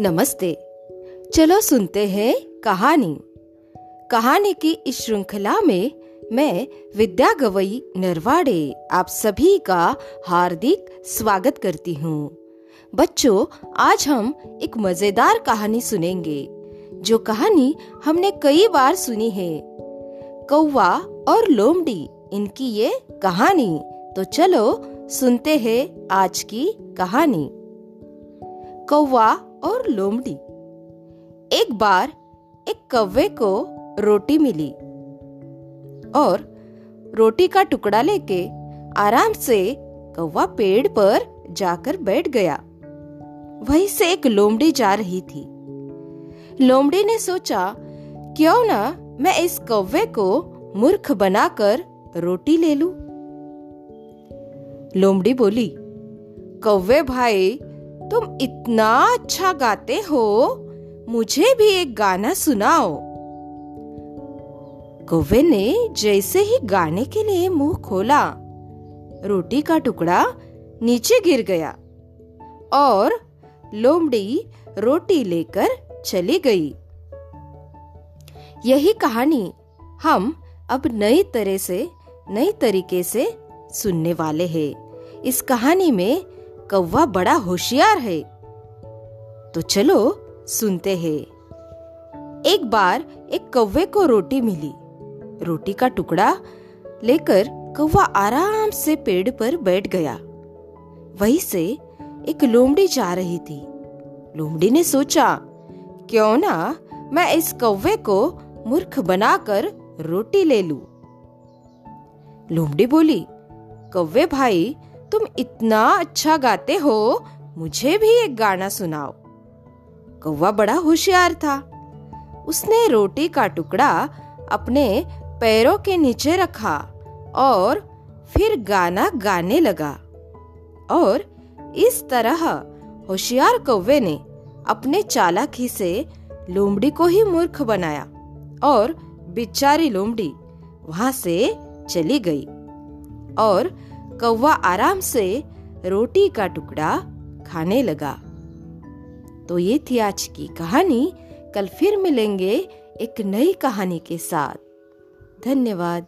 नमस्ते। चलो सुनते हैं कहानी। कहानी की इस श्रृंखला में मैं, विद्या गवई नरवाड़े, आप सभी का हार्दिक स्वागत करती हूँ। बच्चों, आज हम एक मज़ेदार कहानी सुनेंगे, जो कहानी हमने कई बार सुनी है। कौवा और लोमड़ी, इनकी ये कहानी। तो चलो सुनते हैं आज की कहानी। कौवा और लोमड़ी। एक बार एक कौवे को रोटी मिली और रोटी का टुकड़ा लेके आराम से कौवा पेड़ पर जाकर बैठ गया। वहीं से एक लोमड़ी जा रही थी। लोमड़ी ने सोचा, क्यों ना मैं इस कौवे को मूर्ख बनाकर रोटी ले लूँ। लोमड़ी बोली, कौवे भाई तुम इतना अच्छा गाते हो, मुझे भी एक गाना सुनाओ। कौवे ने जैसे ही गाने के लिए मुँह खोला, रोटी का टुकड़ा नीचे गिर गया और लोमड़ी रोटी लेकर चली गई। यही कहानी हम अब नई तरह से, नई तरीके से सुनने वाले हैं। इस कहानी में कौवा बड़ा होशियार है। तो चलो, सुनते हैं। एक बार एक कौवे को रोटी मिली। रोटी का टुकड़ा लेकर कौवा आराम से पेड़ पर बैठ गया। वहीं से एक लोमड़ी जा रही थी। लोमड़ी ने सोचा, क्यों ना मैं इस कौवे को मूर्ख बनाकर रोटी ले लूँ। लोमड़ी बोली, कौवे भाई तुम इतना अच्छा गाते हो, मुझे भी एक गाना सुनाओ। कौवा बड़ा होशियार था। उसने रोटी का टुकड़ा अपने पैरों के नीचे रखा और फिर गाना गाने लगा। और इस तरह होशियार कौवे ने अपने चालाकी से लोमड़ी को ही मूर्ख बनाया और बिचारी लोमड़ी वहाँ से चली गई। और कौवा आराम से रोटी का टुकड़ा खाने लगा। तो ये थी आज की कहानी। कल फिर मिलेंगे एक नई कहानी के साथ। धन्यवाद।